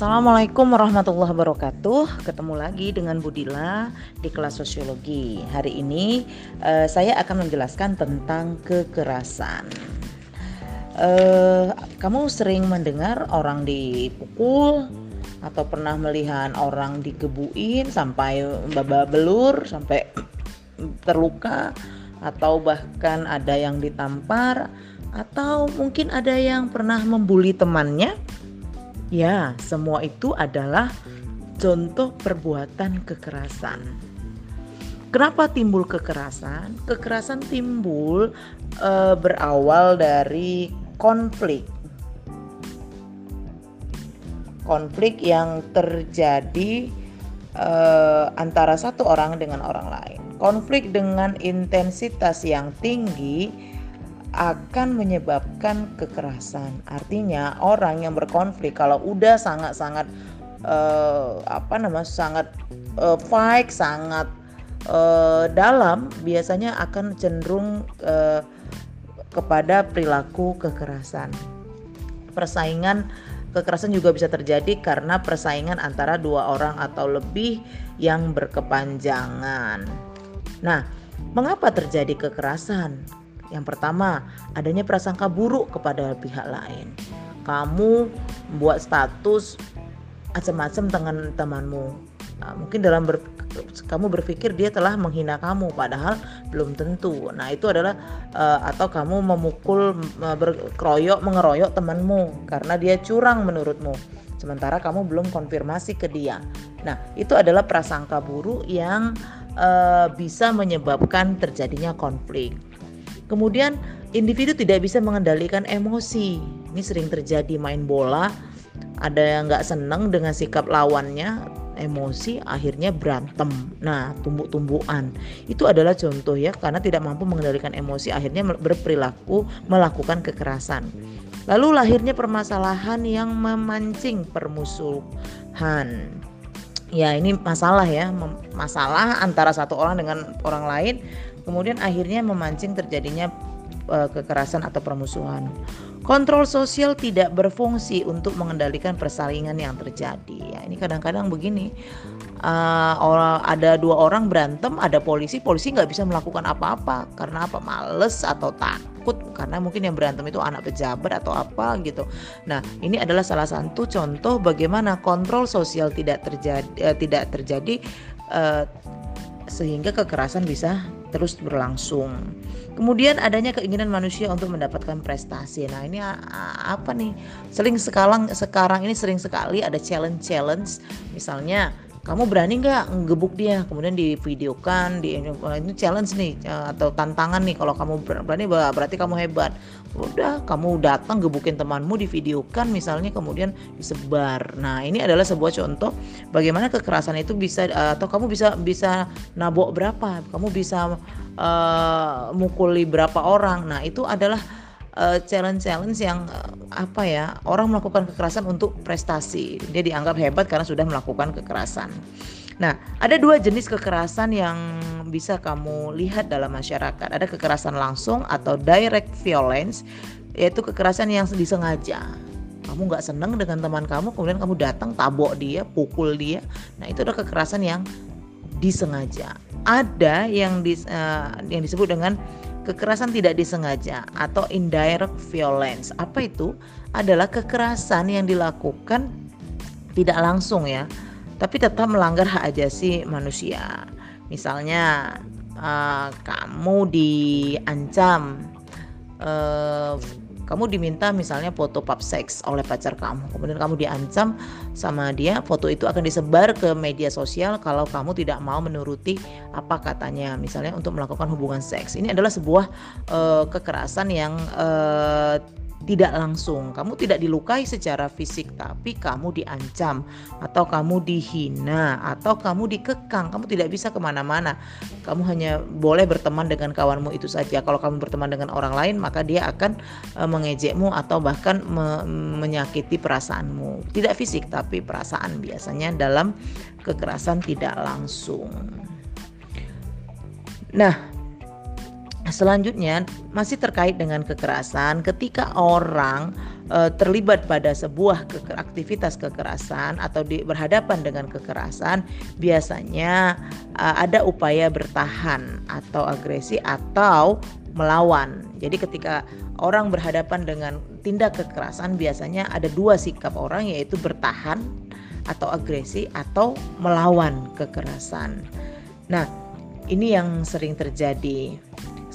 Assalamualaikum warahmatullahi wabarakatuh. Ketemu lagi dengan Budila di kelas sosiologi. Hari ini uh, saya akan menjelaskan tentang kekerasan. Uh, kamu sering mendengar orang dipukul atau pernah melihat orang digebuin sampai babak belur sampai terluka atau bahkan ada yang ditampar atau mungkin ada yang pernah membuli temannya Ya, semua itu adalah contoh perbuatan kekerasan. Kenapa timbul kekerasan? Kekerasan timbul e, berawal dari konflik. Konflik yang terjadi e, antara satu orang dengan orang lain. Konflik dengan intensitas yang tinggi akan menyebabkan kekerasan. Artinya orang yang berkonflik kalau udah sangat-sangat uh, apa namanya sangat uh, fight, sangat uh, dalam, biasanya akan cenderung uh, kepada perilaku kekerasan. Persaingan kekerasan juga bisa terjadi karena persaingan antara dua orang atau lebih yang berkepanjangan. Nah, mengapa terjadi kekerasan? Yang pertama, adanya prasangka buruk kepada pihak lain. Kamu membuat status macam-macam dengan temanmu. Nah, mungkin dalam ber, kamu berpikir dia telah menghina kamu, padahal belum tentu. Nah itu adalah uh, atau kamu memukul, berkeroyok, mengeroyok temanmu karena dia curang menurutmu. Sementara kamu belum konfirmasi ke dia. Nah itu adalah prasangka buruk yang uh, bisa menyebabkan terjadinya konflik. Kemudian individu tidak bisa mengendalikan emosi. Ini sering terjadi main bola, ada yang nggak seneng dengan sikap lawannya, emosi akhirnya berantem. Nah, tumbuk-tumbukan itu adalah contoh ya karena tidak mampu mengendalikan emosi akhirnya berperilaku melakukan kekerasan. Lalu lahirnya permasalahan yang memancing permusuhan. Ya, ini masalah ya, masalah antara satu orang dengan orang lain kemudian akhirnya memancing terjadinya uh, kekerasan atau permusuhan. Kontrol sosial tidak berfungsi untuk mengendalikan persaingan yang terjadi. Ya, ini kadang-kadang begini, uh, ada dua orang berantem, ada polisi, polisi nggak bisa melakukan apa-apa karena apa? Males atau takut karena mungkin yang berantem itu anak pejabat atau apa gitu. Nah, ini adalah salah satu contoh bagaimana kontrol sosial tidak terjadi, uh, tidak terjadi sehingga kekerasan bisa terus berlangsung. Kemudian adanya keinginan manusia untuk mendapatkan prestasi. Nah, ini apa nih? Sering sekarang sekarang ini sering sekali ada challenge-challenge misalnya kamu berani nggak ngebuk dia? Kemudian divideokan di ini challenge nih eh, atau tantangan nih kalau kamu berani berarti kamu hebat. Udah kamu datang gebukin temanmu divideokan misalnya kemudian disebar. Nah ini adalah sebuah contoh bagaimana kekerasan itu bisa eh, atau kamu bisa bisa nabok berapa? Kamu bisa uh, mukuli berapa orang? Nah itu adalah uh, challenge-challenge yang uh, apa ya orang melakukan kekerasan untuk prestasi. Dia dianggap hebat karena sudah melakukan kekerasan. Nah ada dua jenis kekerasan yang bisa kamu lihat dalam masyarakat. Ada kekerasan langsung atau direct violence yaitu kekerasan yang disengaja. Kamu nggak seneng dengan teman kamu kemudian kamu datang tabok dia pukul dia. Nah itu adalah kekerasan yang disengaja. Ada yang di, uh, yang disebut dengan kekerasan tidak disengaja atau indirect violence. Apa itu? Adalah kekerasan yang dilakukan tidak langsung ya, tapi tetap melanggar hak ajasi manusia. Misalnya uh, kamu diancam uh, kamu diminta misalnya foto pub seks oleh pacar kamu. Kemudian kamu diancam sama dia foto itu akan disebar ke media sosial kalau kamu tidak mau menuruti apa katanya misalnya untuk melakukan hubungan seks. Ini adalah sebuah uh, kekerasan yang uh, tidak langsung. Kamu tidak dilukai secara fisik, tapi kamu diancam, atau kamu dihina, atau kamu dikekang. Kamu tidak bisa ke mana-mana. Kamu hanya boleh berteman dengan kawanmu itu saja. Kalau kamu berteman dengan orang lain, maka dia akan e, mengejekmu atau bahkan me menyakiti perasaanmu. Tidak fisik, tapi perasaan biasanya dalam kekerasan tidak langsung. Nah, Selanjutnya masih terkait dengan kekerasan ketika orang uh, terlibat pada sebuah ke aktivitas kekerasan atau di, berhadapan dengan kekerasan, biasanya uh, ada upaya bertahan atau agresi atau melawan. Jadi ketika orang berhadapan dengan tindak kekerasan biasanya ada dua sikap orang yaitu bertahan atau agresi atau melawan kekerasan. Nah, ini yang sering terjadi.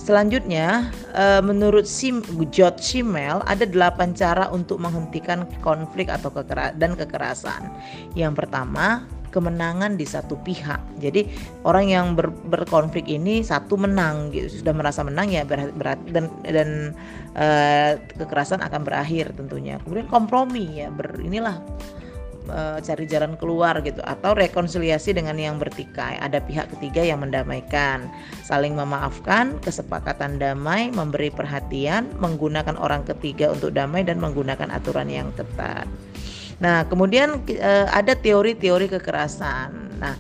Selanjutnya, uh, menurut Sim George Simmel ada delapan cara untuk menghentikan konflik atau dan kekerasan. Yang pertama, kemenangan di satu pihak. Jadi orang yang ber, berkonflik ini satu menang gitu, sudah merasa menang ya berat, berat dan dan uh, kekerasan akan berakhir tentunya. Kemudian kompromi ya ber inilah uh, cari jalan keluar gitu atau rekonsiliasi dengan yang bertikai. Ada pihak ketiga yang mendamaikan. Saling memaafkan kesepakatan damai memberi perhatian menggunakan orang ketiga untuk damai dan menggunakan aturan yang ketat. Nah kemudian uh, ada teori-teori kekerasan. Nah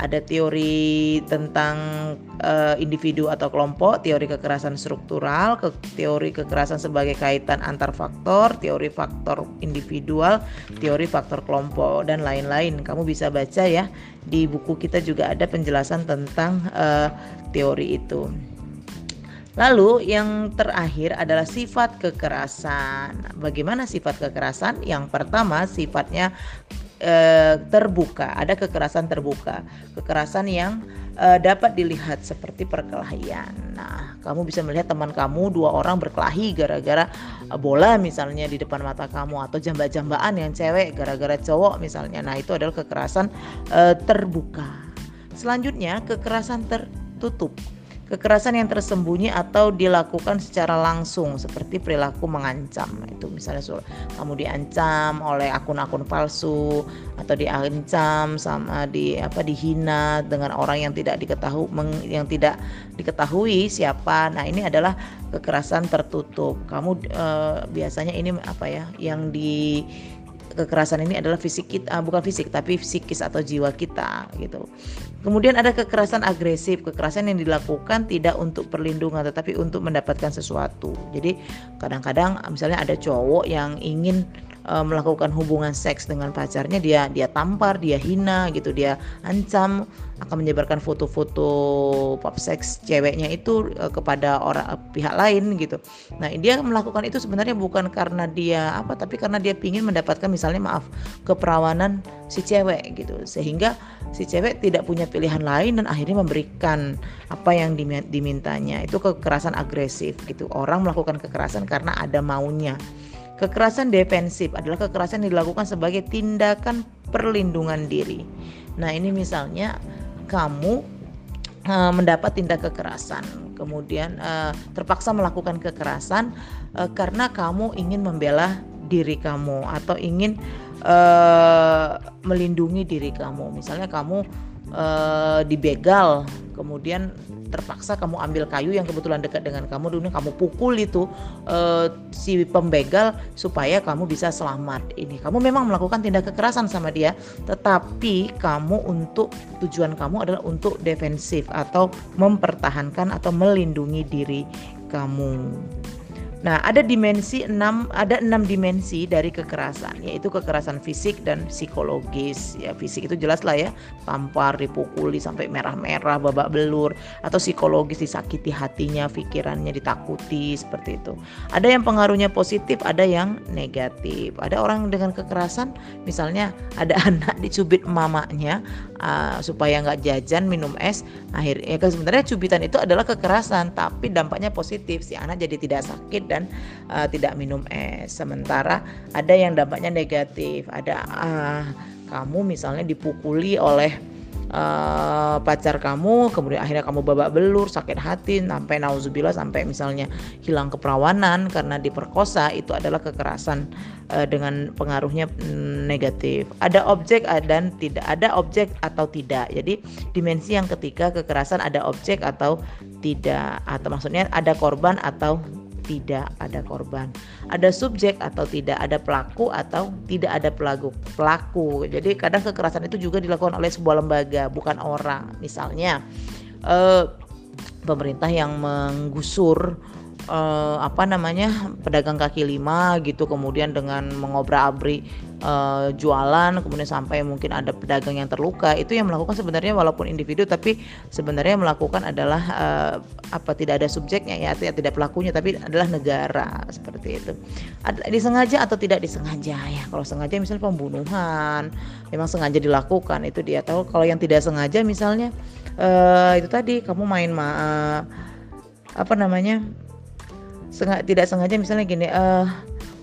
ada teori tentang uh, individu atau kelompok, teori kekerasan struktural, ke, teori kekerasan sebagai kaitan antar faktor, teori faktor individual, teori faktor kelompok dan lain-lain. Kamu bisa baca ya di buku kita juga ada penjelasan tentang uh, teori itu. Lalu yang terakhir adalah sifat kekerasan. Bagaimana sifat kekerasan? Yang pertama sifatnya eh, terbuka, ada kekerasan terbuka, kekerasan yang eh, dapat dilihat seperti perkelahian. Nah, kamu bisa melihat teman kamu dua orang berkelahi gara-gara eh, bola misalnya di depan mata kamu atau jamba-jambaan yang cewek gara-gara cowok misalnya. Nah, itu adalah kekerasan eh, terbuka. Selanjutnya, kekerasan tertutup kekerasan yang tersembunyi atau dilakukan secara langsung seperti perilaku mengancam. Itu misalnya kamu diancam oleh akun-akun palsu atau diancam sama di apa dihina dengan orang yang tidak diketahui yang tidak diketahui siapa. Nah ini adalah kekerasan tertutup. Kamu e, biasanya ini apa ya yang di kekerasan ini adalah fisik kita ah, bukan fisik tapi psikis atau jiwa kita gitu. Kemudian ada kekerasan agresif, kekerasan yang dilakukan tidak untuk perlindungan tetapi untuk mendapatkan sesuatu. Jadi kadang-kadang misalnya ada cowok yang ingin uh, melakukan hubungan seks dengan pacarnya dia dia tampar dia hina gitu dia ancam akan menyebarkan foto-foto pop seks ceweknya itu uh, kepada orang uh, pihak lain gitu. Nah dia melakukan itu sebenarnya bukan karena dia apa tapi karena dia ingin mendapatkan misalnya maaf keperawanan si cewek gitu. Sehingga si cewek tidak punya pilihan lain dan akhirnya memberikan apa yang dimintanya. Itu kekerasan agresif gitu. Orang melakukan kekerasan karena ada maunya Kekerasan defensif adalah kekerasan yang dilakukan sebagai tindakan perlindungan diri. Nah, ini misalnya kamu uh, mendapat tindak kekerasan, kemudian uh, terpaksa melakukan kekerasan uh, karena kamu ingin membela diri kamu atau ingin uh, melindungi diri kamu. Misalnya kamu uh, dibegal, kemudian terpaksa kamu ambil kayu yang kebetulan dekat dengan kamu dulu kamu pukul itu uh, si pembegal supaya kamu bisa selamat. Ini kamu memang melakukan tindak kekerasan sama dia tetapi kamu untuk tujuan kamu adalah untuk defensif atau mempertahankan atau melindungi diri kamu Nah, ada dimensi enam, ada enam dimensi dari kekerasan, yaitu kekerasan fisik dan psikologis. Ya, fisik itu jelas lah ya, tampar, dipukuli sampai merah-merah, babak belur, atau psikologis disakiti hatinya, pikirannya ditakuti seperti itu. Ada yang pengaruhnya positif, ada yang negatif. Ada orang dengan kekerasan, misalnya ada anak dicubit mamanya uh, supaya nggak jajan minum es, akhirnya ya, sebenarnya cubitan itu adalah kekerasan, tapi dampaknya positif si anak jadi tidak sakit dan uh, tidak minum es. Sementara ada yang dampaknya negatif, ada uh, kamu misalnya dipukuli oleh uh, pacar kamu kemudian akhirnya kamu babak belur sakit hati sampai nauzubillah sampai misalnya hilang keperawanan karena diperkosa itu adalah kekerasan uh, dengan pengaruhnya mm, negatif. Ada objek dan tidak ada objek atau tidak. Jadi dimensi yang ketiga kekerasan ada objek atau tidak. Atau maksudnya ada korban atau tidak ada korban. Ada subjek atau tidak ada pelaku atau tidak ada pelaku. Pelaku. Jadi kadang kekerasan itu juga dilakukan oleh sebuah lembaga, bukan orang. Misalnya eh, pemerintah yang menggusur uh, apa namanya pedagang kaki lima gitu kemudian dengan mengobrak-abrik uh, jualan kemudian sampai mungkin ada pedagang yang terluka itu yang melakukan sebenarnya walaupun individu tapi sebenarnya melakukan adalah uh, apa tidak ada subjeknya ya tidak, pelakunya tapi adalah negara seperti itu. Ada, disengaja atau tidak disengaja ya kalau sengaja misalnya pembunuhan memang sengaja dilakukan itu dia. Tahu kalau yang tidak sengaja misalnya uh, itu tadi kamu main ma apa namanya sengaja tidak sengaja misalnya gini uh,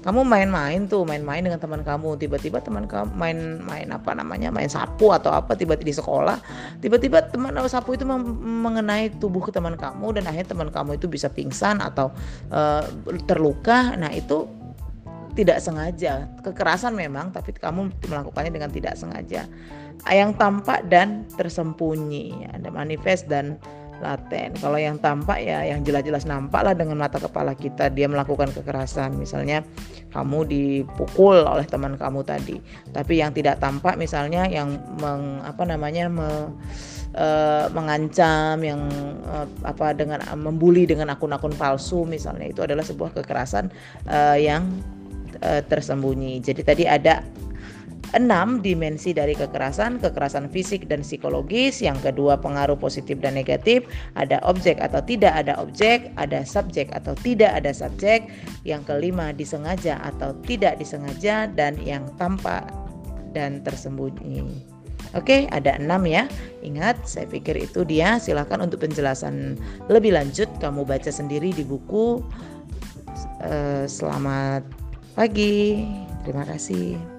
kamu main-main tuh main-main dengan teman kamu. Tiba-tiba teman kamu main-main apa namanya main sapu atau apa tiba-tiba di sekolah tiba-tiba teman sapu itu mengenai tubuh ke teman kamu dan akhirnya teman kamu itu bisa pingsan atau uh, terluka. Nah itu tidak sengaja. Kekerasan memang tapi kamu melakukannya dengan tidak sengaja. Yang tampak dan tersembunyi ada manifest dan laten. Kalau yang tampak ya yang jelas-jelas nampak lah dengan mata kepala kita dia melakukan kekerasan. Misalnya kamu dipukul oleh teman kamu tadi. Tapi yang tidak tampak misalnya yang meng, apa namanya me, uh, mengancam yang uh, apa dengan membuli dengan akun-akun palsu misalnya itu adalah sebuah kekerasan uh, yang uh, tersembunyi. Jadi tadi ada enam dimensi dari kekerasan, kekerasan fisik dan psikologis. Yang kedua pengaruh positif dan negatif, ada objek atau tidak ada objek, ada subjek atau tidak ada subjek. Yang kelima disengaja atau tidak disengaja dan yang tampak dan tersembunyi. Oke, ada enam ya. Ingat, saya pikir itu dia. Silahkan untuk penjelasan lebih lanjut kamu baca sendiri di buku. Uh, selamat pagi. Terima kasih.